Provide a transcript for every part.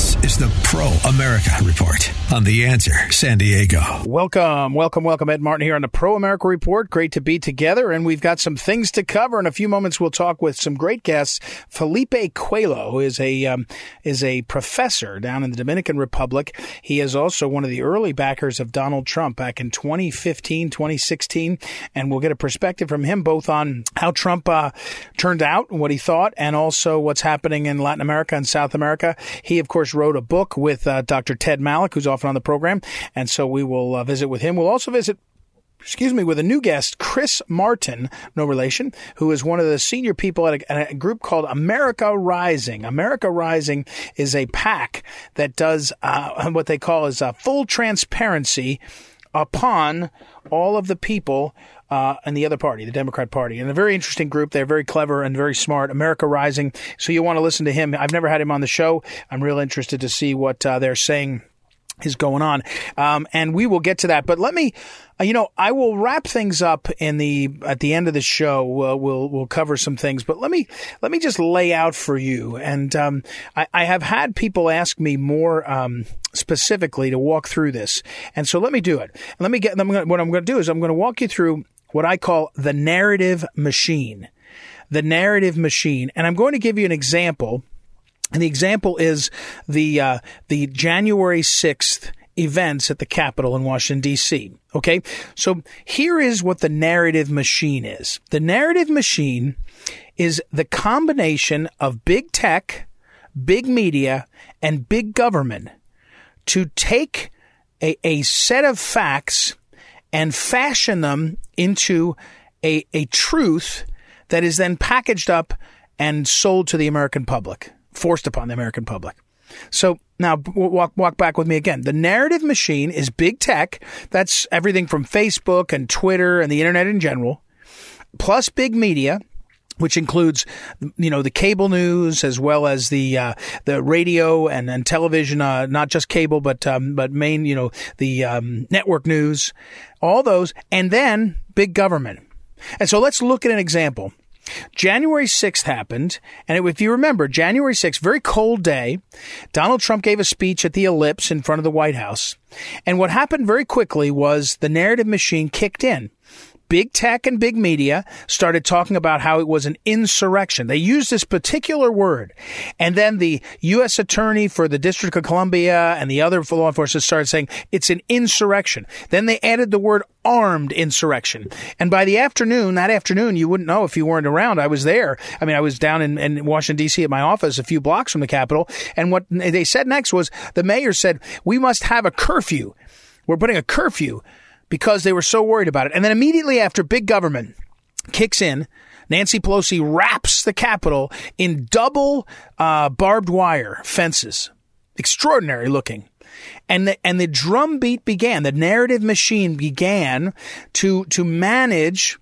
This is the Pro America Report on The Answer San Diego. Welcome, welcome, welcome. Ed Martin here on the Pro America Report. Great to be together, and we've got some things to cover. In a few moments, we'll talk with some great guests. Felipe Cuello is a um, is a professor down in the Dominican Republic. He is also one of the early backers of Donald Trump back in 2015, 2016, and we'll get a perspective from him both on how Trump uh, turned out, what he thought, and also what's happening in Latin America and South America. He, of course, wrote a book with uh, Dr. Ted Malloch, who's often on the program, and so we will uh, visit with him. We'll also visit excuse me, with a new guest, Chris Martin, no relation, who is one of the senior people at a, at a, group called America Rising. America Rising is a PAC that does uh, what they call is a full transparency upon all of the people uh, and the other party, the Democrat Party. And a very interesting group. They're very clever and very smart. America Rising. So you want to listen to him. I've never had him on the show. I'm real interested to see what uh, they're saying is going on. Um, and we will get to that. But let me, uh, you know, I will wrap things up in the, at the end of the show. We'll, we'll cover some things, but let me, let me just lay out for you. And, um, I, I, have had people ask me more, um, specifically to walk through this. And so let me do it. Let me get, what I'm going to do is I'm going to walk you through what I call the narrative machine. The narrative machine. And I'm going to give you an example. And the example is the, uh, the January 6th events at the Capitol in Washington, D.C. Okay. So here is what the narrative machine is. The narrative machine is the combination of big tech, big media, and big government to take a, a set of facts and fashion them into a, a truth that is then packaged up and sold to the American public, forced upon the American public. So now walk walk back with me again. The narrative machine is big tech. That's everything from Facebook and Twitter and the internet in general, plus big media which includes, you know, the cable news as well as the uh, the radio and, and television, uh, not just cable, but um, but main, you know, the um, network news, all those, and then big government. And so let's look at an example. January 6th happened, and if you remember, January 6th, very cold day, Donald Trump gave a speech at the Ellipse in front of the White House. And what happened very quickly was the narrative machine kicked in big tech and big media started talking about how it was an insurrection. They used this particular word. And then the U.S. attorney for the District of Columbia and the other law enforcement started saying it's an insurrection. Then they added the word armed insurrection. And by the afternoon, that afternoon, you wouldn't know if you weren't around. I was there. I mean, I was down in, in Washington, D.C. at my office a few blocks from the Capitol. And what they said next was the mayor said, we must have a curfew. We're putting a curfew because they were so worried about it. And then immediately after, big government kicks in. Nancy Pelosi wraps the Capitol in double uh, barbed wire fences. Extraordinary looking. And the, and the drumbeat began, the narrative machine began to, to manage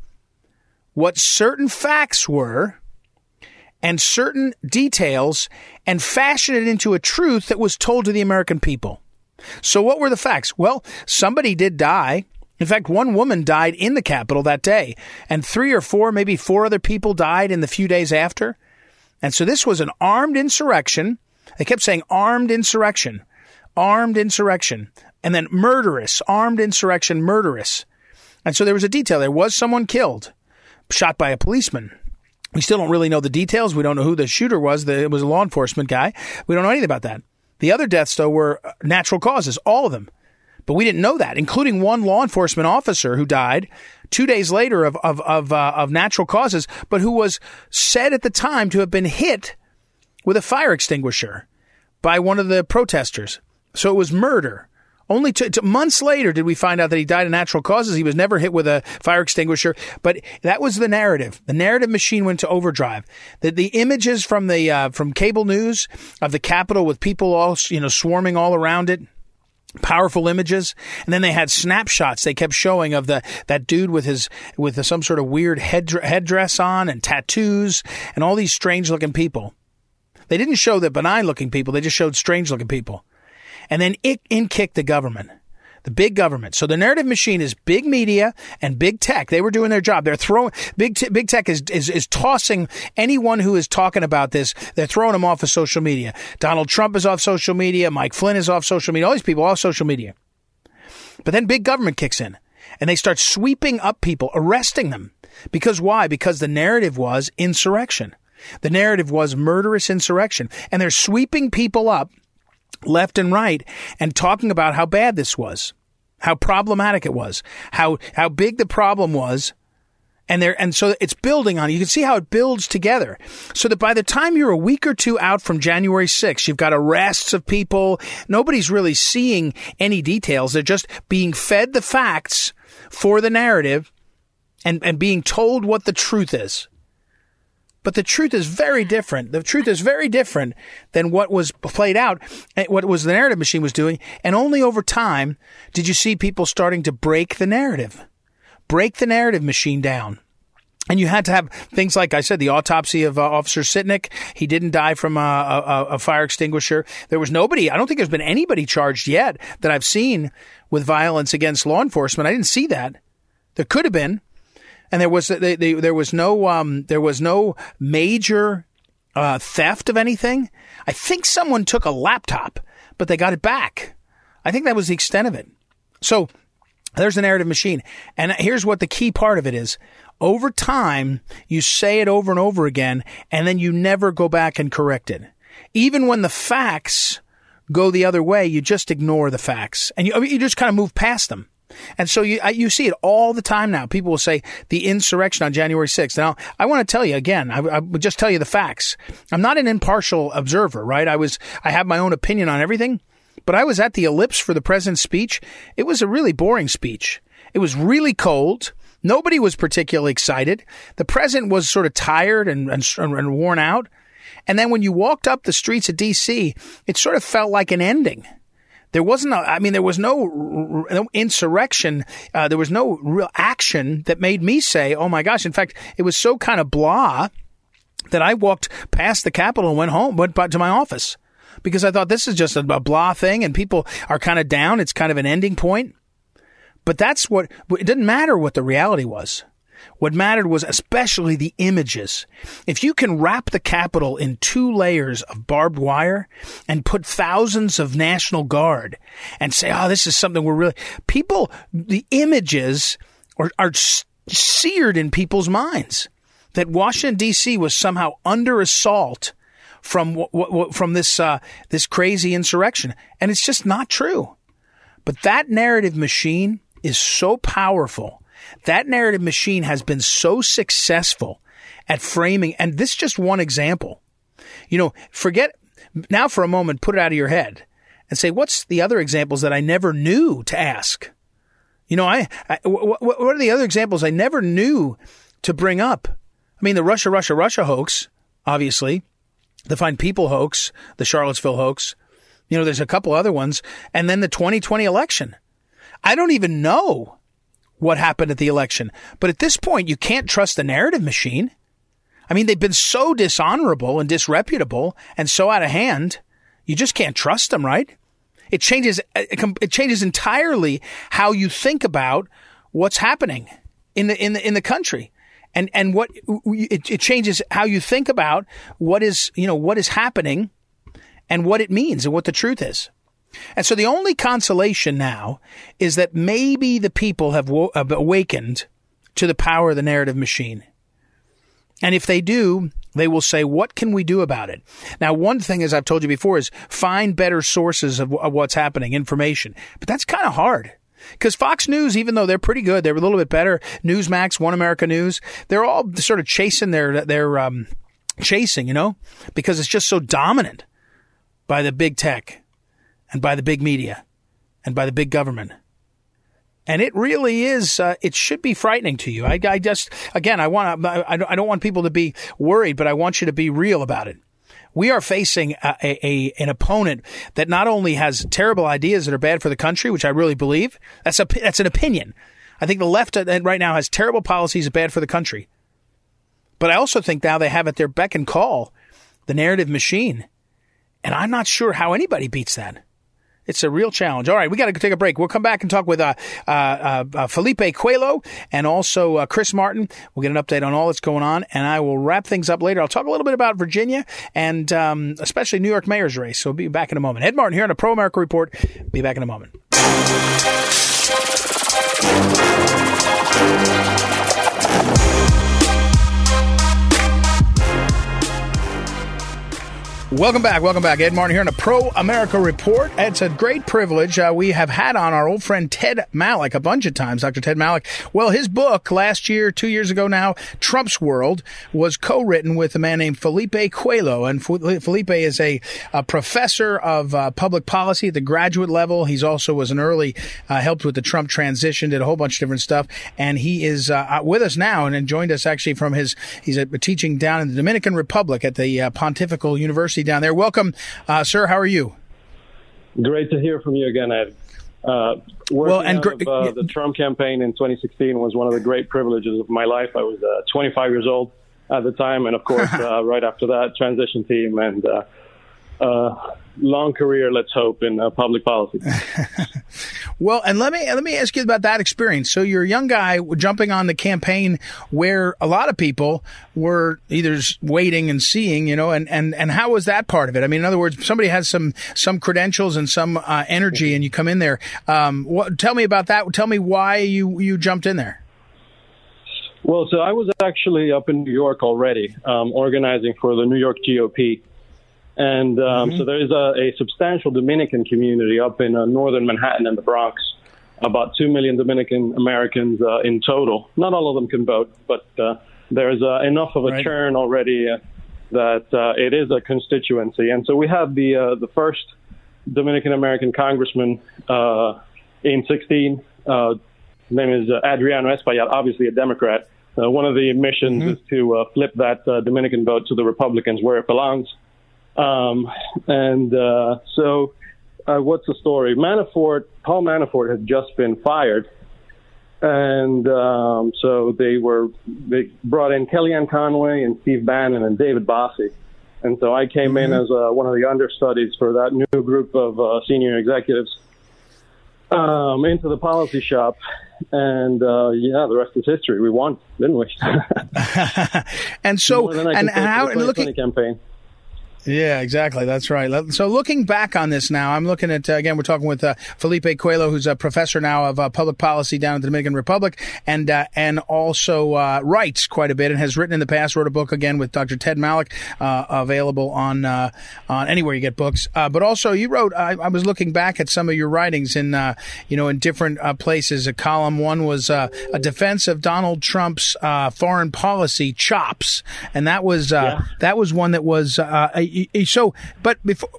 what certain facts were and certain details and fashion it into a truth that was told to the American people. So what were the facts? Well, somebody did die. In fact, one woman died in the Capitol that day, and three or four, maybe four other people died in the few days after. And so this was an armed insurrection. They kept saying armed insurrection, armed insurrection, and then murderous, armed insurrection, murderous. And so there was a detail. There was someone killed, shot by a policeman. We still don't really know the details. We don't know who the shooter was. It was a law enforcement guy. We don't know anything about that. The other deaths, though, were natural causes, all of them. But we didn't know that, including one law enforcement officer who died two days later of of of, uh, of natural causes, but who was said at the time to have been hit with a fire extinguisher by one of the protesters. So it was murder, Only to, to months later did we find out that he died of natural causes. He was never hit with a fire extinguisher, but that was the narrative. The narrative machine went to overdrive. The, the images from the uh, from cable news of the Capitol with people all you know swarming all around it powerful images. And then they had snapshots. They kept showing of the that dude with his with some sort of weird head headdress on and tattoos and all these strange looking people. They didn't show the benign looking people. They just showed strange looking people. And then it in kicked the government the big government. So the narrative machine is big media and big tech. They were doing their job. They're throwing big t- big tech is, is is tossing anyone who is talking about this. They're throwing them off of social media. Donald Trump is off social media. Mike Flynn is off social media. All these people off social media. But then big government kicks in and they start sweeping up people, arresting them. Because why? Because the narrative was insurrection. The narrative was murderous insurrection. And they're sweeping people up left and right and talking about how bad this was, how problematic it was, how how big the problem was. And there, and so it's building on. You can see how it builds together, so that by the time you're a week or two out from January 6th, you've got arrests of people. Nobody's really seeing any details. They're just being fed the facts for the narrative, and and being told what the truth is. But the truth is very different. The truth is very different than what was played out, eh, what was the narrative machine was doing. And only over time did you see people starting to break the narrative, break the narrative machine down. And you had to have things like I said, the autopsy of uh, Officer Sicknick. He didn't die from a, a, a, fire extinguisher. There was nobody. I don't think there's been anybody charged yet that I've seen with violence against law enforcement. I didn't see that. There could have been and there was they, they, there was no um, there was no major uh, theft of anything. I think someone took a laptop, but they got it back. I think that was the extent of it. So there's the narrative machine, and here's what the key part of it is. Over time, you say it over and over again, and then you never go back and correct it. Even when the facts go the other way, you just ignore the facts and you, you just kind of move past them. And so you you see it all the time now. People will say the insurrection on January 6th. Now, I want to tell you again, I, I would just tell you the facts. I'm not an impartial observer, right? I was, I have my own opinion on everything, but I was at the ellipse for the president's speech. It was a really boring speech. It was really cold. Nobody was particularly excited. The president was sort of tired and, and, and worn out. And then when you walked up the streets of DC, it sort of felt like an ending. There wasn't, a, I mean, there was no, no insurrection. Uh, there was no real action that made me say, oh my gosh. In fact, it was so kind of blah that I walked past the Capitol and went home, went to my office because I thought this is just a blah thing and people are kind of down. It's kind of an ending point. But that's what, it didn't matter what the reality was. What mattered was especially the images. If you can wrap the Capitol in two layers of barbed wire and put thousands of National Guard and say, oh, this is something we're really, people, the images are, are seared in people's minds that Washington D.C. was somehow under assault from from this uh, this crazy insurrection, and it's just not true. But that narrative machine is so powerful that narrative machine has been so successful at framing, and this just one example. You know, forget now for a moment, put it out of your head and say, what's the other examples that I never knew to ask? You know, I, I what are the other examples I never knew to bring up? I mean, the Russia, Russia, Russia hoax, obviously, the Find People hoax, the Charlottesville hoax. You know, there's a couple other ones, and then the 2020 election. I don't even know what happened at the election. But at this point, you can't trust the narrative machine. I mean, they've been so dishonorable and disreputable and so out of hand. You just can't trust them, right? It changes, it changes entirely how you think about what's happening in the, in the, in the country. And, and what, it, it changes how you think about what is, you know, what is happening and what it means and what the truth is. And so the only consolation now is that maybe the people have, wo- have awakened to the power of the narrative machine. And if they do, they will say, what can we do about it? Now, one thing, as I've told you before, is find better sources of, of what's happening, information. But that's kind of hard. Because Fox News, even though they're pretty good, they're a little bit better. Newsmax, One America News, they're all sort of chasing their, their, um, chasing, you know, because it's just so dominant by the big tech and by the big media. and by the big government. And it really is, uh, it should be frightening to you. I, I just, again, I want to, I don't want people to be worried, but I want you to be real about it. We are facing a, a, an opponent that not only has terrible ideas that are bad for the country, which I really believe, that's a, that's an opinion. I think the left uh, right now has terrible policies that are bad for the country. But I also think now they have at their beck and call the narrative machine. And I'm not sure how anybody beats that. It's a real challenge. All right, we got to take a break. We'll come back and talk with uh, uh, uh, Felipe Cuello and also uh, Chris Martin. We'll get an update on all that's going on, and I will wrap things up later. I'll talk a little bit about Virginia and um, especially New York mayor's race. So we'll be back in a moment. Ed Martin here on the Pro America Report. Be back in a moment. Welcome back. Welcome back. Ed Martin here on a Pro America Report. It's a great privilege. Uh, we have had on our old friend Ted Malloch a bunch of times, Dr. Ted Malloch. Well, his book last year, two years ago now, Trump's World, was co-written with a man named Felipe Cuello. And Felipe is a, a professor of uh, public policy at the graduate level. He's also was an early, uh, helped with the Trump transition, did a whole bunch of different stuff. And he is uh, with us now and joined us actually from his, he's teaching down in the Dominican Republic at the uh, Pontifical University down there. Welcome, uh, sir. How are you? Great to hear from you again, Ed. Uh, well, and gr- of, uh, the Trump campaign in 2016 was one of the great privileges of my life. I was uh, 25 years old at the time, and of course, uh, right after that, transition team and uh, uh, long career, let's hope, in uh, public policy. well, and let me let me ask you about that experience. So you're a young guy jumping on the campaign where a lot of people were either waiting and seeing, you know, and and and how was that part of it? I mean, in other words, somebody has some some credentials and some uh, energy, and you come in there. Um, what, tell me about that. Tell me why you you jumped in there. Well, so I was actually up in New York already, um, organizing for the New York GOP. And um, mm-hmm. so there is a, a, substantial Dominican community up in uh, northern Manhattan and the Bronx. About 2 million Dominican Americans uh, in total. Not all of them can vote, but uh, there's uh, enough of a right. churn already uh, that uh, it is a constituency. And so we have the, the first Dominican American congressman in 16. his name is Adriano Espaillat, obviously a Democrat. one of the missions mm-hmm. is to flip that Dominican vote to the Republicans where it belongs. Um, and uh, so, uh, what's the story? Manafort, Paul Manafort, had just been fired, and um, so they were they brought in Kellyanne Conway and Steve Bannon and David Bossie. And so I came mm-hmm. in as uh, one of the understudies for that new group of uh, senior executives um, into the policy shop. And uh, yeah, the rest is history. We won, didn't we? and so, and, and how looking campaign. Yeah, exactly. That's right. So looking back on this now, I'm looking at, uh, again, we're talking with uh, Felipe Cuello, who's a professor now of uh, public policy down in the Dominican Republic and, uh, and also uh, writes quite a bit and has written in the past, wrote a book again with Dr. Ted Malloch, uh, available on, on anywhere you get books. but also you wrote, I, I, was looking back at some of your writings in, you know, in different places. A column one was a defense of Donald Trump's foreign policy chops. And that was, yeah. that was one that was, so, but before,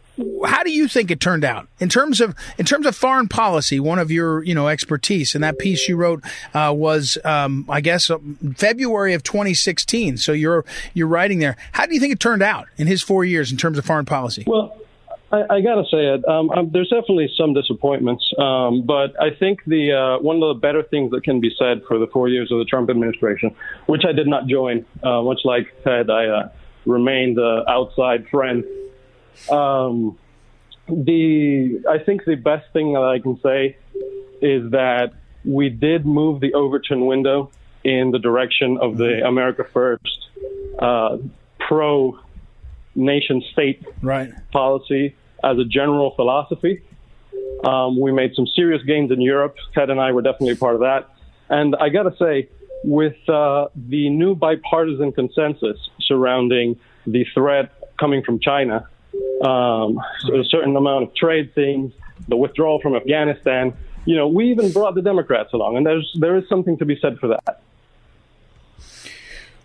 how do you think it turned out in terms of in terms of foreign policy? One of your you know expertise, and that piece you wrote uh, was, um, I guess, uh, February of 2016. So you're you're writing there. How do you think it turned out in his four years in terms of foreign policy? Well. I, I got to say it. Um, um, there's definitely some disappointments, um, but I think the uh, one of the better things that can be said for the four years of the Trump administration, which I did not join, uh, much like Ted, I uh, remain the outside friend. Um, the I think the best thing that I can say is that we did move the Overton window in the direction of the America First uh, pro nation state right. policy as a general philosophy. Um, we made some serious gains in Europe. Ted and I were definitely part of that. And I got to say, with uh, the new bipartisan consensus surrounding the threat coming from China, um, so a certain amount of trade things, the withdrawal from Afghanistan. You know, we even brought the Democrats along, and there's there is something to be said for that.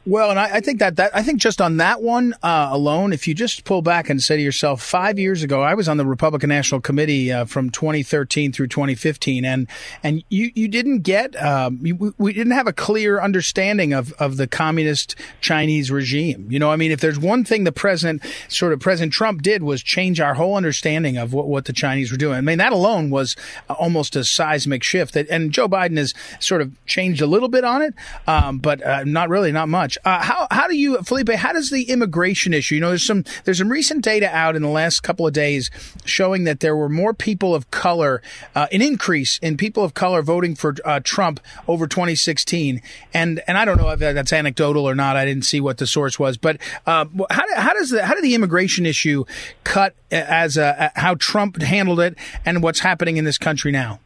Well, and I, I, think that, that I think just on that one uh, alone, if you just pull back and say to yourself, five years ago, I was on the Republican National Committee uh, from 2013 through 2015, and and you you didn't get um, you, we didn't have a clear understanding of of the communist Chinese regime. You know, I mean, if there's one thing the president, sort of President Trump, did was change our whole understanding of what what the Chinese were doing. I mean, that alone was almost a seismic shift. That, and Joe Biden has sort of changed a little bit on it, um, but uh, not really, not much much. Uh, how how do you, Felipe? How does the immigration issue? You know, there's some there's some recent data out in the last couple of days showing that there were more people of color, uh, an increase in people of color voting for uh, Trump over 2016. And and I don't know if that's anecdotal or not. I didn't see what the source was, but uh, how how does the how did the immigration issue cut as a, how Trump handled it and what's happening in this country now?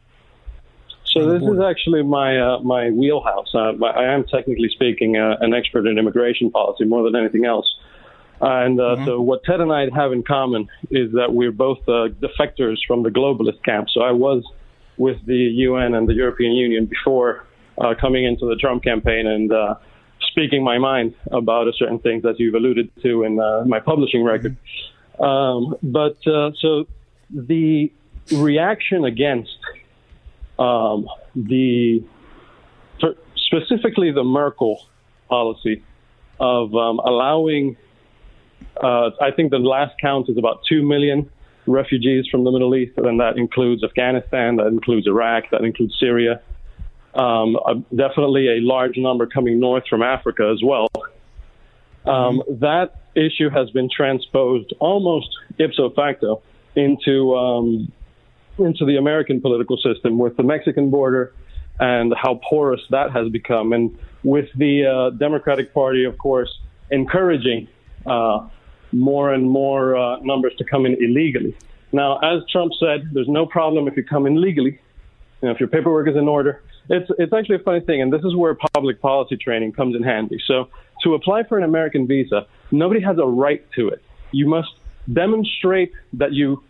So this is actually my uh, my wheelhouse. Uh, I am technically speaking uh, an expert in immigration policy more than anything else. And uh, mm-hmm. so what Ted and I have in common is that we're both uh, defectors from the globalist camp. So I was with the UN and the European Union before uh, coming into the Trump campaign and speaking my mind about a certain things that you've alluded to in my publishing record. Mm-hmm. Um, but so the reaction against um, the specifically the Merkel policy of um, allowing, uh, I think the last count is about two million refugees from the Middle East, and that includes Afghanistan, that includes Iraq, that includes Syria. Um, uh, definitely a large number coming north from Africa as well. Um, that issue has been transposed almost ipso facto into um, into the American political system with the Mexican border and how porous that has become, and with the uh, Democratic Party, of course, encouraging uh, more and more uh, numbers to come in illegally. Now, as Trump said, there's no problem if you come in legally, you know, if your paperwork is in order. It's it's actually a funny thing, and this is where public policy training comes in handy. So, to apply for an American visa, nobody has a right to it. You must demonstrate that you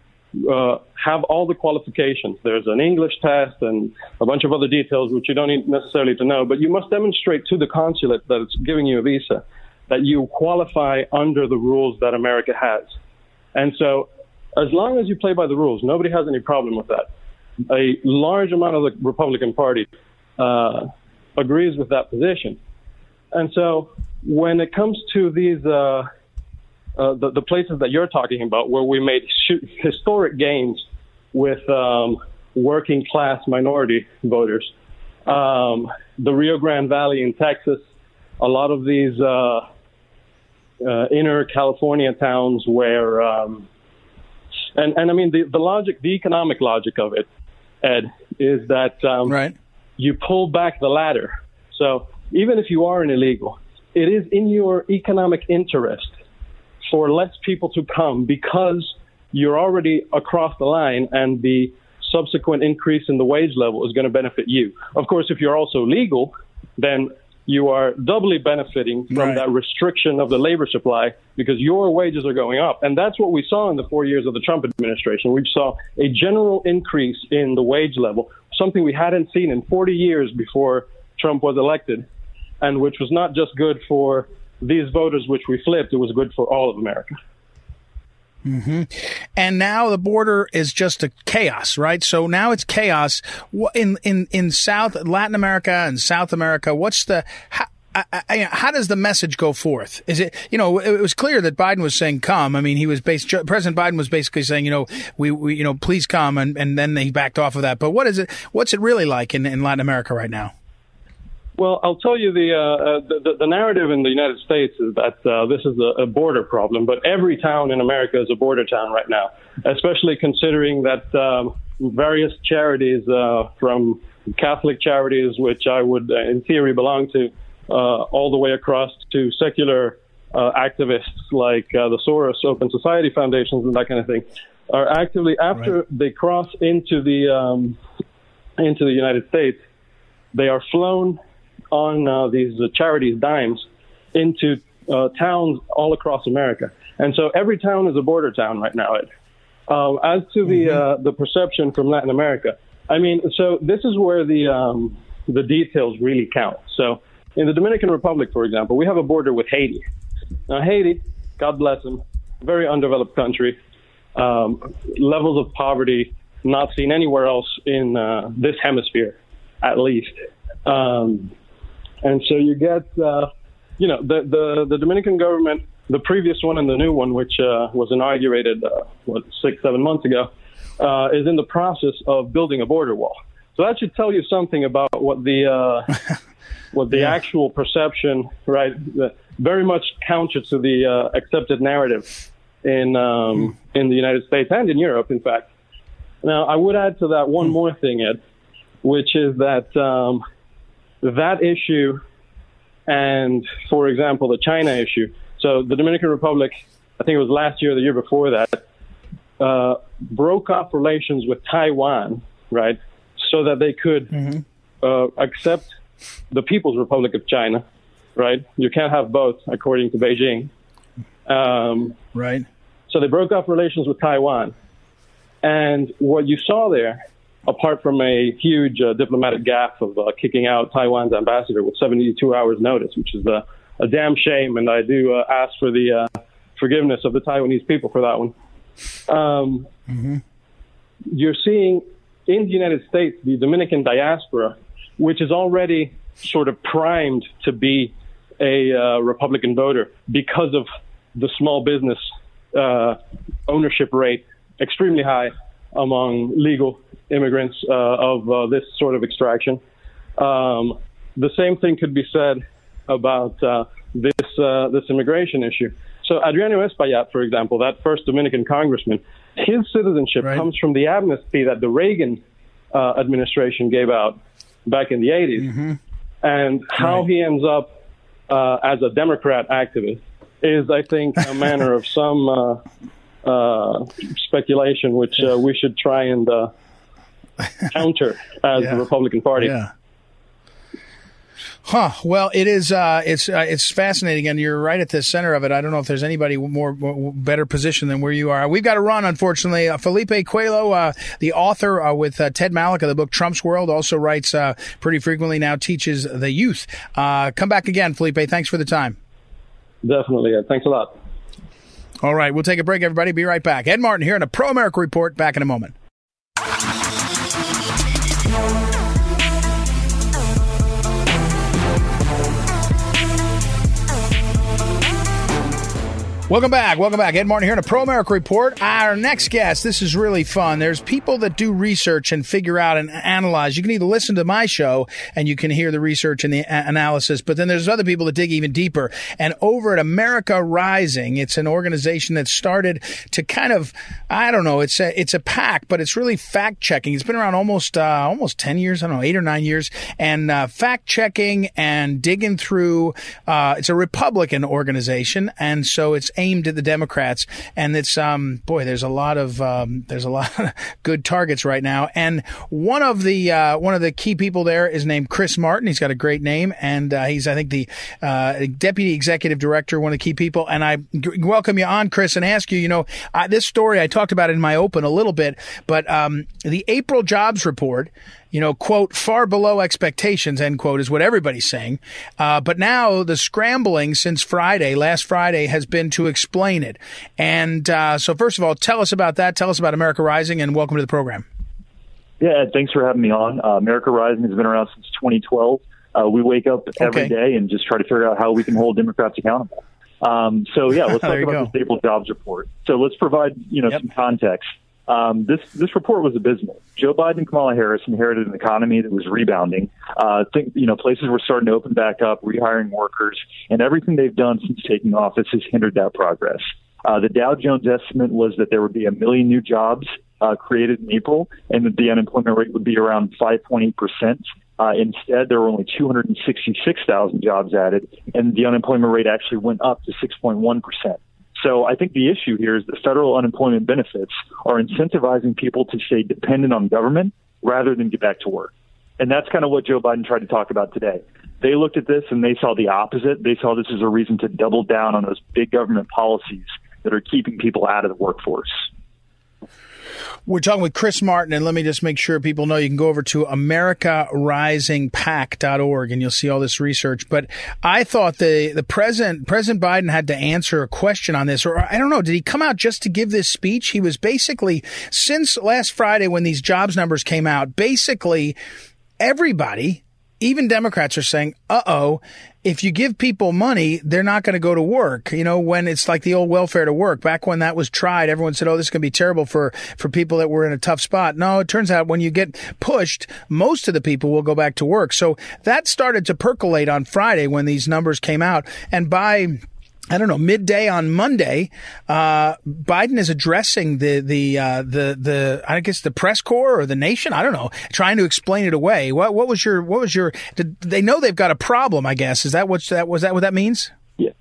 uh, have all the qualifications. There's an English test and a bunch of other details which you don't need necessarily to know, but you must demonstrate to the consulate that it's giving you a visa that you qualify under the rules that America has. And so, as long as you play by the rules, nobody has any problem with that. A large amount of the Republican Party uh, agrees with that position. And so, when it comes to these uh, uh, the, the places that you're talking about, where we made historic gains with um, working class minority voters. Um, the Rio Grande Valley in Texas, a lot of these uh, uh, inner California towns where, um, and, and I mean, the, the logic, the economic logic of it, Ed, is that um, right. you pull back the ladder. So even if you are an illegal, it is in your economic interest for less people to come because you're already across the line and the subsequent increase in the wage level is going to benefit you. Of course, if you're also legal, then you are doubly benefiting from right. that restriction of the labor supply because your wages are going up. And that's what we saw in the four years of the Trump administration. We saw a general increase in the wage level, something we hadn't seen in 40 years before Trump was elected, and which was not just good for these voters, which we flipped, it was good for all of America. Mm-hmm. And now the border is just a chaos, right? So now it's chaos in in in South Latin America and South America. What's the how, I, I, how does the message go forth? Is it, you know, it was clear that Biden was saying come. I mean, he was based, President Biden was basically saying, you know, we, we you know, please come. And, and then he backed off of that. But what is it, what's it really like in, in Latin America right now? Well, I'll tell you the, uh, uh, the, the narrative in the United States is that uh, this is a, a border problem, but every town in America is a border town right now, especially considering that um, various charities, uh, from Catholic charities, which I would, uh, in theory, belong to, uh, all the way across to secular uh, activists like uh, the Soros Open Society Foundations and that kind of thing, are actively after right. they cross into the um, into the United States, they are flown on uh, these uh, charities dimes into uh, towns all across America. And so every town is a border town right now. Uh, as to the mm-hmm. the perception from Latin America, I mean, so this is where the um, the details really count. So in the Dominican Republic, for example, we have a border with Haiti. Now, Haiti, God bless them, very undeveloped country, um, levels of poverty not seen anywhere else in uh, this hemisphere, at least. Um, and so you get, uh, you know, the, the, the Dominican government, the previous one and the new one, which uh, was inaugurated, uh, what, six, seven months ago, uh, is in the process of building a border wall. So that should tell you something about what the uh, what the yeah. actual perception, right, very much counter to the uh, accepted narrative in um, mm. in the United States and in Europe, in fact. Now, I would add to that one mm. more thing, Ed, which is that um, that issue, and for example, the China issue. So the Dominican Republic, I think it was last year, the year before that, uh, broke off relations with Taiwan, right, so that they could mm-hmm. uh, accept the People's Republic of China, right? You can't have both, according to Beijing. Um, right. So they broke off relations with Taiwan. And what you saw there, apart from a huge uh, diplomatic gaffe of uh, kicking out Taiwan's ambassador with 72 hours' notice, which is a, a damn shame, and I do uh, ask for the uh, forgiveness of the Taiwanese people for that one. Um, mm-hmm. You're seeing in the United States, the Dominican diaspora, which is already sort of primed to be a uh, Republican voter because of the small business uh, ownership rate extremely high among legal immigrants uh, of uh, this sort of extraction. Um, the same thing could be said about uh, this uh, this immigration issue. So Adriano Espaillat, for example, that first Dominican congressman, his citizenship right. comes from the amnesty that the Reagan uh, administration gave out back in the 80s. Mm-hmm. And how right. he ends up uh, as a Democrat activist is, I think, a manner of some uh, uh speculation, which uh, we should try and uh, counter as yeah. the Republican Party. Yeah. Huh. Well, it is. Uh, it's uh, it's fascinating, and you're right at the center of it. I don't know if there's anybody more, more better position than where you are. We've got to run, unfortunately. Uh, Felipe Cuello, uh, the author uh, with uh, Ted Malloch of the book Trump's World, also writes pretty frequently now. Teaches the youth. come back again, Felipe. Thanks for the time. Definitely. Thanks a lot. All right, we'll take a break, everybody. Be right back. Ed Martin here in a Pro America Report. Back in a moment. Welcome back. Welcome back. Ed Martin here in a Pro America Report. Our next guest, this is really fun. There's people that do research and figure out and analyze. You can either listen to my show and you can hear the research and the analysis, but then there's other people that dig even deeper. And over at America Rising, it's an organization that started to kind of, I don't know, it's a, it's a pack, but it's really fact checking. It's been around almost, uh, almost 10 years. I don't know, eight or nine years and, uh, fact checking and digging through, uh, it's a Republican organization. And so it's aimed at the Democrats, and it's um boy, there's a lot of um, there's a lot of good targets right now, and one of the uh, one of the key people there is named Chris Martin. He's got a great name, and uh, he's I think the uh, deputy executive director, one of the key people. And I g- welcome you on, Chris, and ask you. You know, I, this story I talked about in my open a little bit, but um, the April jobs report you know, quote, far below expectations, end quote, is what everybody's saying. Uh, but now the scrambling since Friday, last Friday, has been to explain it. And uh, so, first of all, tell us about that. Tell us about America Rising, and welcome to the program. Yeah, thanks for having me on. Uh, America Rising has been around since 2012. Uh, we wake up every okay. day and just try to figure out how we can hold Democrats accountable. Um, so yeah, let's talk about go. the stable jobs report. So let's provide you know yep. some context. Um, this this report was abysmal. Joe Biden and Kamala Harris inherited an economy that was rebounding. Uh, think you know places were starting to open back up, rehiring workers, and everything they've done since taking office has hindered that progress. Uh, the Dow Jones estimate was that there would be a million new jobs uh, created in April, and that the unemployment rate would be around 5.8 percent. Uh, instead, there were only 266,000 jobs added, and the unemployment rate actually went up to 6.1 percent. So I think the issue here is that federal unemployment benefits are incentivizing people to stay dependent on government rather than get back to work. And that's kind of what Joe Biden tried to talk about today. They looked at this and they saw the opposite. They saw this as a reason to double down on those big government policies that are keeping people out of the workforce. We're talking with Chris Martin, and let me just make sure people know you can go over to AmericaRisingPAC.org and you'll see all this research. But I thought the, the president, President Biden had to answer a question on this, or I don't know, did he come out just to give this speech? He was basically, since last Friday when these jobs numbers came out, basically everybody even Democrats are saying, uh oh, if you give people money, they're not going to go to work. You know, when it's like the old welfare to work. Back when that was tried, everyone said, oh, this is going to be terrible for, for people that were in a tough spot. No, it turns out when you get pushed, most of the people will go back to work. So that started to percolate on Friday when these numbers came out. And by I don't know, midday on Monday, uh, Biden is addressing the the uh, the the I guess the press corps or the nation. I don't know, trying to explain it away. What what was your what was your? Did they know they've got a problem? I guess is that what that was that what that means? Yeah,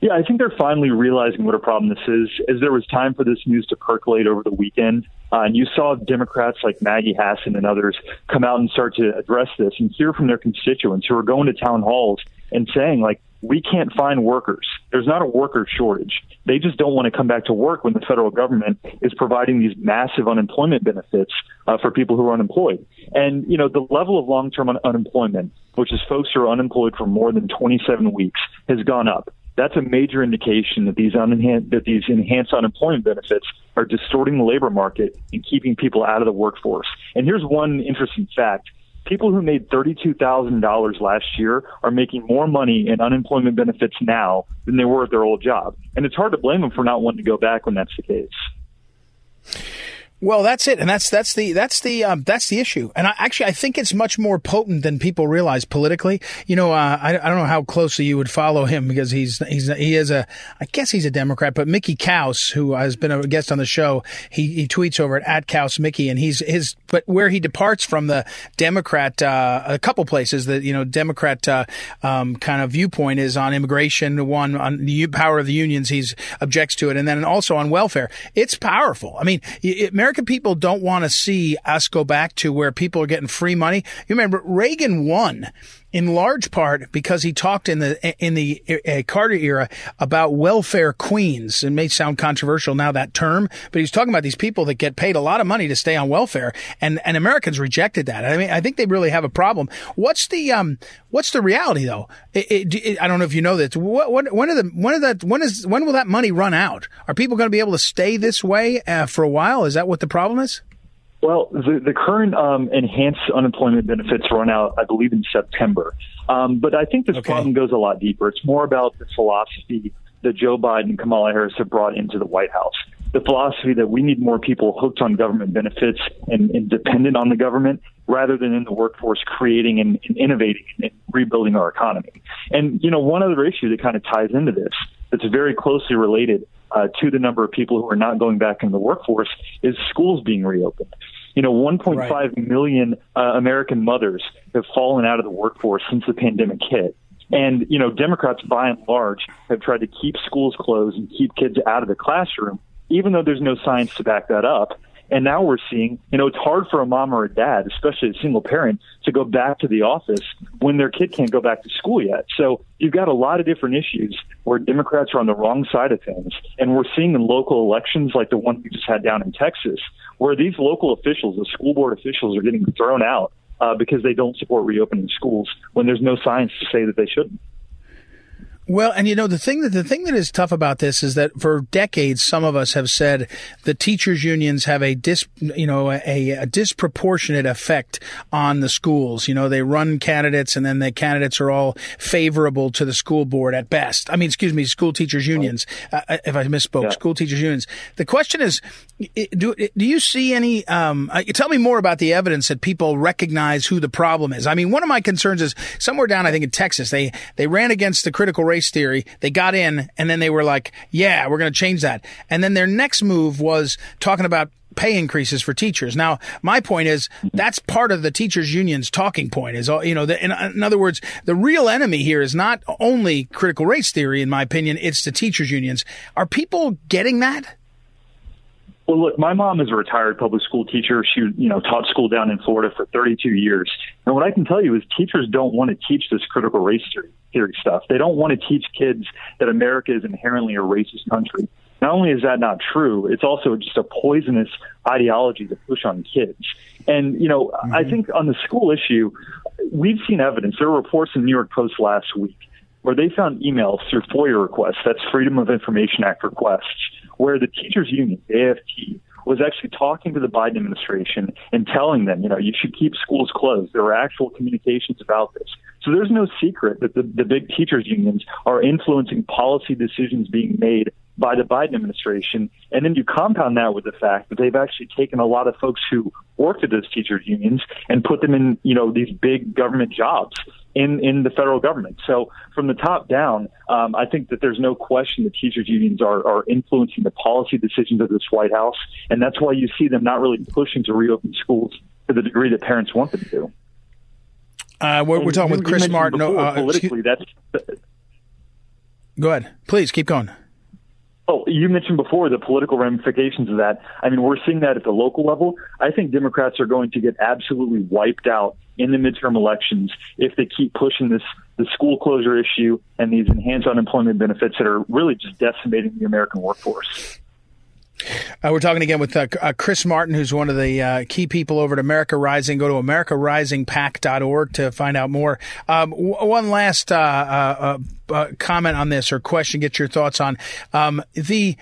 yeah. I think they're finally realizing what a problem this is. As there was time for this news to percolate over the weekend, uh, and you saw Democrats like Maggie Hassan and others come out and start to address this and hear from their constituents who are going to town halls and saying like we can't find workers. There's not a worker shortage. They just don't want to come back to work when the federal government is providing these massive unemployment benefits uh, for people who are unemployed. And, you know, the level of long-term un- unemployment, which is folks who are unemployed for more than 27 weeks, has gone up. That's a major indication that these, unenhan- that these enhanced unemployment benefits are distorting the labor market and keeping people out of the workforce. And here's one interesting fact people who made $32,000 last year are making more money in unemployment benefits now than they were at their old job. And it's hard to blame them for not wanting to go back when that's the case. Well, that's it, and that's that's the that's the um, that's the issue. And I, actually, I think it's much more potent than people realize politically. You know, uh, I, I don't know how closely you would follow him because he's he's he is a I guess he's a Democrat, but Mickey Kaus, who has been a guest on the show, he, he tweets over at, at Kaus Mickey, and he's his but where he departs from the Democrat uh, a couple places that you know Democrat uh, um, kind of viewpoint is on immigration, one on the power of the unions, he's objects to it, and then also on welfare. It's powerful. I mean, it, American people don't want to see us go back to where people are getting free money. You remember Reagan won in large part because he talked in the in the uh, Carter era about welfare queens. It may sound controversial now that term, but he's talking about these people that get paid a lot of money to stay on welfare, and and Americans rejected that. I mean, I think they really have a problem. What's the um what's the reality though? It, it, it, I don't know if you know this. What, what when are the when are that when is when will that money run out? Are people going to be able to stay this way uh, for a while? Is that what the problem is? Well, the, the current um, enhanced unemployment benefits run out, I believe, in September. Um, but I think this okay. problem goes a lot deeper. It's more about the philosophy that Joe Biden and Kamala Harris have brought into the White House. The philosophy that we need more people hooked on government benefits and, and dependent on the government rather than in the workforce creating and, and innovating and rebuilding our economy. And, you know, one other issue that kind of ties into this that's very closely related uh, to the number of people who are not going back in the workforce is schools being reopened. You know, 1.5 right. million uh, American mothers have fallen out of the workforce since the pandemic hit. And, you know, Democrats by and large have tried to keep schools closed and keep kids out of the classroom, even though there's no science to back that up. And now we're seeing, you know, it's hard for a mom or a dad, especially a single parent, to go back to the office when their kid can't go back to school yet. So you've got a lot of different issues where Democrats are on the wrong side of things. And we're seeing in local elections like the one we just had down in Texas, where these local officials, the school board officials, are getting thrown out uh, because they don't support reopening schools when there's no science to say that they shouldn't. Well, and you know the thing that the thing that is tough about this is that for decades some of us have said the teachers unions have a dis you know a, a, disproportionate effect on the schools. You know they run candidates and then the candidates are all favorable to the school board at best. I mean, excuse me, school teachers unions. Uh, uh if I misspoke, yeah. school teachers unions. The question is, do do you see any? Um, uh, tell me more about the evidence that people recognize who the problem is. I mean, one of my concerns is somewhere down, I think in Texas, they they ran against the critical race theory. They got in and then they were like, yeah, we're going to change that. And then their next move was talking about pay increases for teachers. Now, my point is that's part of the teachers union's talking point is, you know, the, in, in, other words, the real enemy here is not only critical race theory, in my opinion, it's the teachers unions. Are people getting that? Well, look, my mom is a retired public school teacher. She, you know, taught school down in Florida for 32 years. And what I can tell you is teachers don't want to teach this critical race theory, theory stuff. They don't want to teach kids that America is inherently a racist country. Not only is that not true, it's also just a poisonous ideology to push on kids. And, you know, mm-hmm. I think on the school issue, we've seen evidence. There were reports in the New York Post last week where they found emails through FOIA requests, that's Freedom of Information Act requests, where the teachers union, AFT, was actually talking to the Biden administration and telling them, you know, you should keep schools closed. There were actual communications about this. So there's no secret that the, the big teachers unions are influencing policy decisions being made by the Biden administration. And then you compound that with the fact that they've actually taken a lot of folks who worked at those teachers unions and put them in, you know, these big government jobs in, in the federal government. So from the top down, um, I think that there's no question that teachers unions are, are influencing the policy decisions of this White House. And that's why you see them not really pushing to reopen schools to the degree that parents want them to. Uh, we're, we're talking with Chris Martin. Before, uh, politically, that's. Go ahead. Please keep going. Oh, you mentioned before the political ramifications of that. I mean, we're seeing that at the local level. I think Democrats are going to get absolutely wiped out in the midterm elections if they keep pushing this the school closure issue and these enhanced unemployment benefits that are really just decimating the American workforce. Uh, we're talking again with uh, uh, Chris Martin, who's one of the uh, key people over at America Rising. Go to AmericaRisingPAC.org to find out more. Um, w- one last uh, uh, comment on this or question, get your thoughts on um, the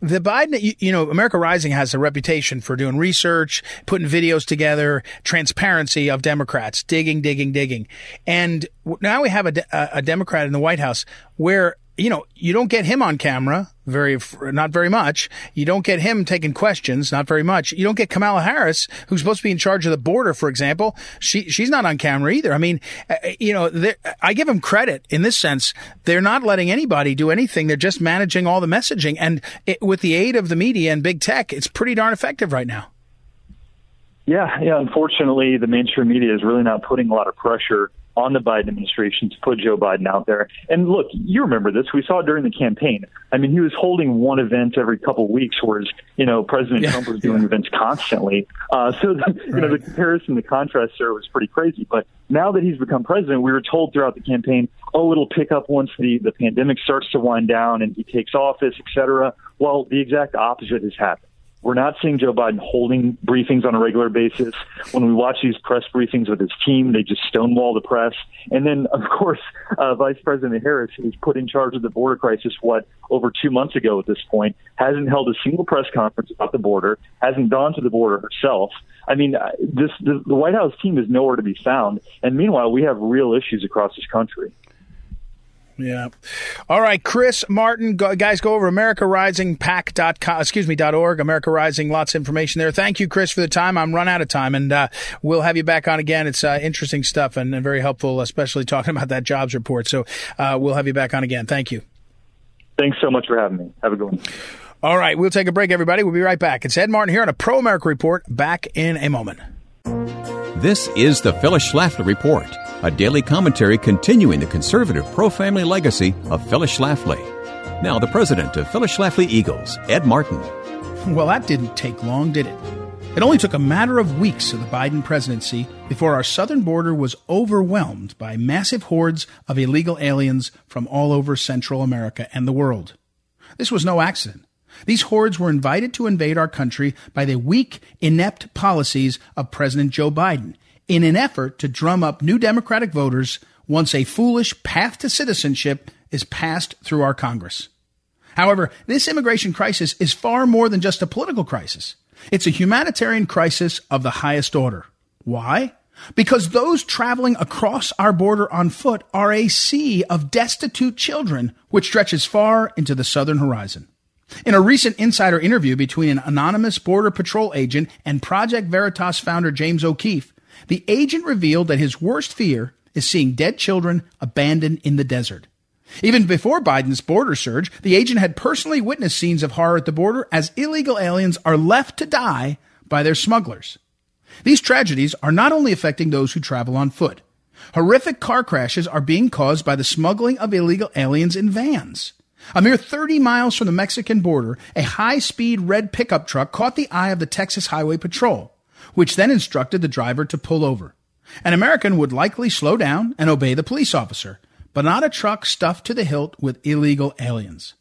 the Biden, you, you, know, America Rising has a reputation for doing research, putting videos together, transparency of Democrats, digging, digging, digging. And now we have a, a Democrat in the White House where you know, you don't get him on camera very, not very much. You don't get him taking questions, not very much. You don't get Kamala Harris, who's supposed to be in charge of the border, for example. She, she's not on camera either. I mean, uh, you know, I give them credit in this sense. They're not letting anybody do anything. They're just managing all the messaging. And it, with the aid of the media and big tech, it's pretty darn effective right now. Yeah, yeah. Unfortunately, the mainstream media is really not putting a lot of pressure on the Biden administration to put Joe Biden out there. And look, you remember this. We saw it during the campaign. I mean, he was holding one event every couple of weeks, whereas, you know, President yeah. Trump was doing yeah. events constantly. Uh, so, the, you right. know, the comparison, the contrast there was pretty crazy. But now that he's become president, we were told throughout the campaign, oh, it'll pick up once the, the pandemic starts to wind down and he takes office, et cetera. Well, the exact opposite has happened. We're not seeing Joe Biden holding briefings on a regular basis. When we watch these press briefings with his team, they just stonewall the press. And then, of course, uh, Vice President Harris, who's put in charge of the border crisis, what, over two months ago at this point, hasn't held a single press conference about the border, hasn't gone to the border herself. I mean, uh, this the, the White House team is nowhere to be found. And meanwhile, we have real issues across this country. Yeah. All right, Chris Martin, go, guys, go over AmericaRisingPAC.com, excuse me, .org, America Rising, lots of information there. Thank you, Chris, for the time. I'm run out of time, and uh, we'll have you back on again. It's uh, interesting stuff and, and, very helpful, especially talking about that jobs report. So uh, we'll have you back on again. Thank you. Thanks so much for having me. Have a good one. All right, we'll take a break, everybody. We'll be right back. It's Ed Martin here on a Pro America Report. Back in a moment. This is the Phyllis Schlafly Report a daily commentary continuing the conservative pro family legacy of Phyllis Schlafly. Now, the president of Phyllis Schlafly Eagles, Ed Martin. Well, that didn't take long, did it? It only took a matter of weeks of the Biden presidency before our southern border was overwhelmed by massive hordes of illegal aliens from all over Central America and the world. This was no accident. These hordes were invited to invade our country by the weak, inept policies of President Joe Biden in an effort to drum up new Democratic voters once a foolish path to citizenship is passed through our Congress. However, this immigration crisis is far more than just a political crisis. It's a humanitarian crisis of the highest order. Why? Because those traveling across our border on foot are a sea of destitute children which stretches far into the southern horizon. In a recent insider interview between an anonymous Border Patrol agent and Project Veritas founder James O'Keefe, the agent revealed that his worst fear is seeing dead children abandoned in the desert. Even before Biden's border surge, the agent had personally witnessed scenes of horror at the border as illegal aliens are left to die by their smugglers. These tragedies are not only affecting those who travel on foot. Horrific car crashes are being caused by the smuggling of illegal aliens in vans. A mere 30 miles from the Mexican border, a high speed red pickup truck caught the eye of the Texas Highway Patrol which then instructed the driver to pull over. An American would likely slow down and obey the police officer, but not a truck stuffed to the hilt with illegal aliens.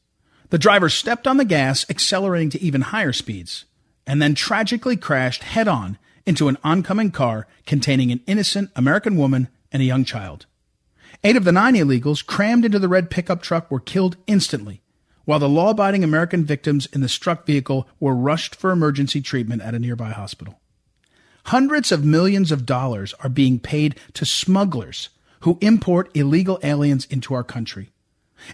The driver stepped on the gas, accelerating to even higher speeds, and then tragically crashed head on into an oncoming car containing an innocent American woman and a young child. Eight of the nine illegals crammed into the red pickup truck were killed instantly, while the law abiding American victims in the struck vehicle were rushed for emergency treatment at a nearby hospital. Hundreds of millions of dollars are being paid to smugglers who import illegal aliens into our country.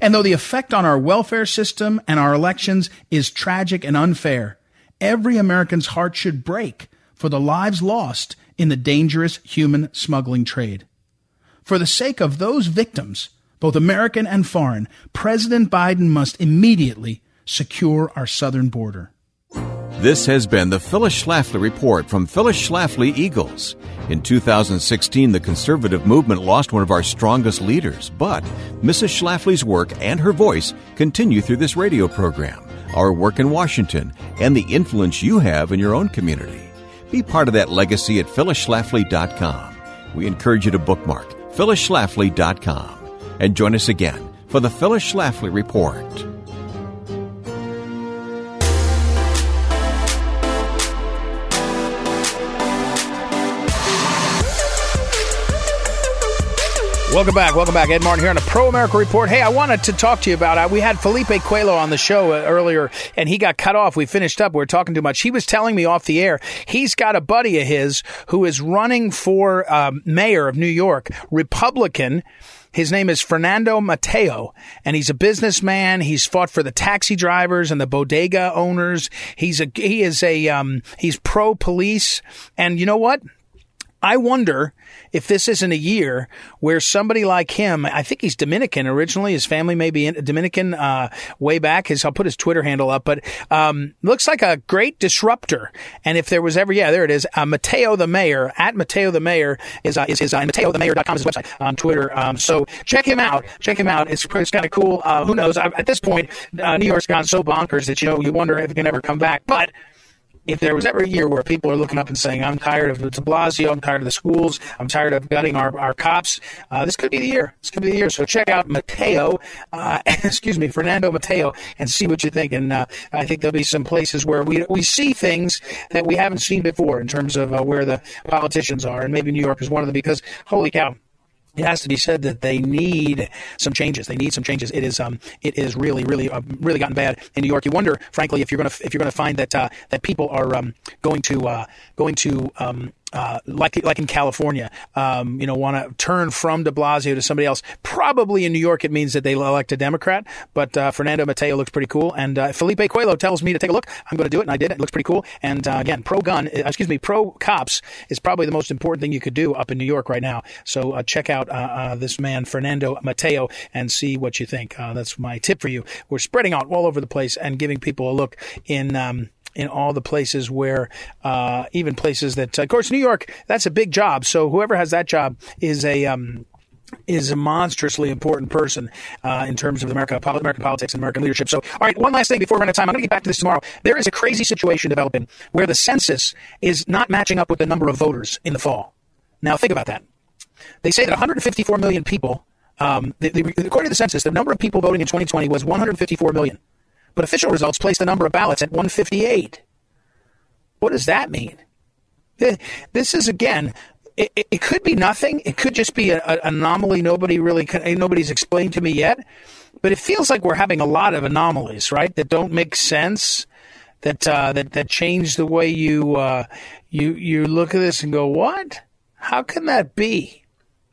And though the effect on our welfare system and our elections is tragic and unfair, every American's heart should break for the lives lost in the dangerous human smuggling trade. For the sake of those victims, both American and foreign, President Biden must immediately secure our southern border. This has been the Phyllis Schlafly Report from Phyllis Schlafly Eagles. In 2016, the conservative movement lost one of our strongest leaders, but Mrs. Schlafly's work and her voice continue through this radio program, our work in Washington, and the influence you have in your own community. Be part of that legacy at phyllisschlafly.com. We encourage you to bookmark phyllisschlafly.com and join us again for the Phyllis Schlafly Report. Welcome back. Welcome back. Ed Martin here on the Pro America Report. Hey, I wanted to talk to you about, uh, we had Felipe Cuello on the show uh, earlier and he got cut off. We finished up. We were talking too much. He was telling me off the air, he's got a buddy of his who is running for um, mayor of New York, Republican. His name is Fernando Mateo, and he's a businessman. He's fought for the taxi drivers and the bodega owners. He's a he is a um, he's pro police, and you know what? I wonder if this isn't a year where somebody like him, I think he's Dominican originally, his family may be Dominican uh, way back. His I'll put his Twitter handle up, but um, looks like a great disruptor. And if there was ever, yeah, there it is. Uh, Mateo the Mayor at Mateo the Mayor is uh, is his uh, MateoTheMayor.com is his website on Twitter. Um, so check him out. Check him out. It's, it's kind of cool. Uh, who knows? I, at this point, uh, New York's gone so bonkers that you know you wonder if it can ever come back, but if there was ever a year where people are looking up and saying, I'm tired of de Blasio, I'm tired of the schools, I'm tired of gutting our, our cops, uh, this could be the year. This could be the year. So check out Mateo, uh, excuse me, Fernando Mateo, and see what you think. And uh, I think there'll be some places where we, we see things that we haven't seen before in terms of uh, where the politicians are. And maybe New York is one of them because, holy cow, it has to be said that they need some changes. They need some changes. It is um, it is really, really, uh, really gotten bad in New York. You wonder, frankly, if you're gonna if you're gonna find that uh, that people are um, going to uh, going to um, uh, like like in California, um, you know, want to turn from De Blasio to somebody else. Probably in New York, it means that they elect a Democrat. But uh, Fernando Mateo looks pretty cool, and uh, Felipe Cuello tells me to take a look. I'm going to do it, and I did. It looks pretty cool. And uh, again, pro gun, uh, excuse me, pro cops is probably the most important thing you could do up in New York right now. So check out this man Fernando Mateo and see what you think. that's my tip for you. We're spreading out all over the place and giving people a look in. Um, in all the places where, uh, even places that, of course, New York, that's a big job. So whoever has that job is a, um, is a monstrously important person uh, in terms of America, American politics and American leadership. So, all right, one last thing before we run out of time. I'm going to get back to this tomorrow. There is a crazy situation developing where the census is not matching up with the number of voters in the fall. Now, think about that. They say that 154 million people, um, the, the, according to the census, the number of people voting in 2020 was 154 million but official results place the number of ballots at 158. What does that mean? This is again, it, it could be nothing. It could just be an anomaly. Nobody really, nobody's explained to me yet. But it feels like we're having a lot of anomalies, right? That don't make sense. That uh, that that change the way you uh, you you look at this and go, what? How can that be?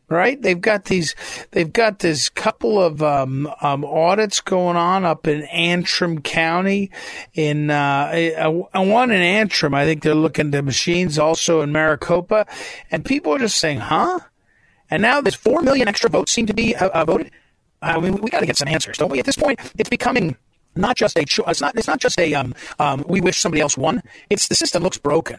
Right? They've got these, they've got this couple of um, um, audits going on up in Antrim County. In uh, one in Antrim, I think they're looking to machines also in Maricopa, and people are just saying, "Huh?" And now there's four million extra votes seem to be uh, uh voted. I mean, we got to get some answers, don't we? At this point, it's becoming not just a. It's not. It's not just a. Um, um, we wish somebody else won. It's the system looks broken.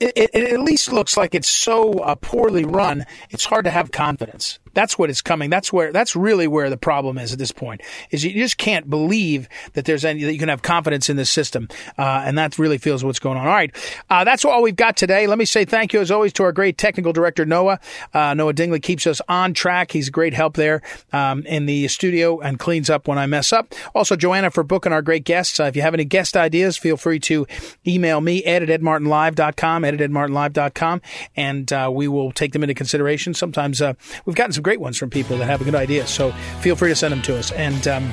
It, it, at least looks like it's so uh, poorly run. It's hard to have confidence. That's what is coming. That's where that's really where the problem is at this point. Is you just can't believe that there's any that you can have confidence in this system, uh, and that really feels what's going on. All right, uh, that's all we've got today. Let me say thank you as always to our great technical director Noah. Uh, Noah Dingley keeps us on track. He's a great help there um, in the studio and cleans up when I mess up. Also, Joanna for booking our great guests. Uh, if you have any guest ideas, feel free to email me ed at edmartinlive.com, ed at edmartinlive.com, and uh, we will take them into consideration. Sometimes uh, we've gotten some great ones from people that have a good idea. So feel free to send them to us. And um,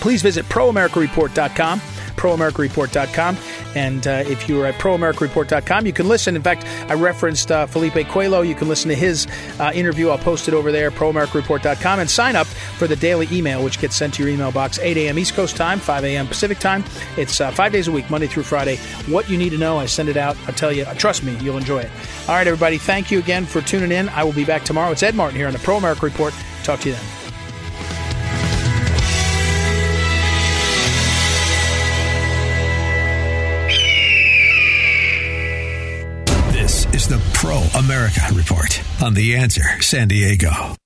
please visit proamericareport.com proamericareport.com. And uh, if you are at proamericareport.com, you can listen. In fact, I referenced uh, Felipe Cuello. You can listen to his uh, interview. I'll post it over there, proamericareport.com, and sign up for the daily email, which gets sent to your email box 8 a.m. East Coast time, 5 a.m. Pacific time. It's uh, five days a week, Monday through Friday. What you need to know, I send it out. I tell you, trust me, you'll enjoy it. All right, everybody, thank you again for tuning in. I will be back tomorrow. It's Ed Martin here on the Pro America Report. Talk to you then. America Report on The Answer San Diego.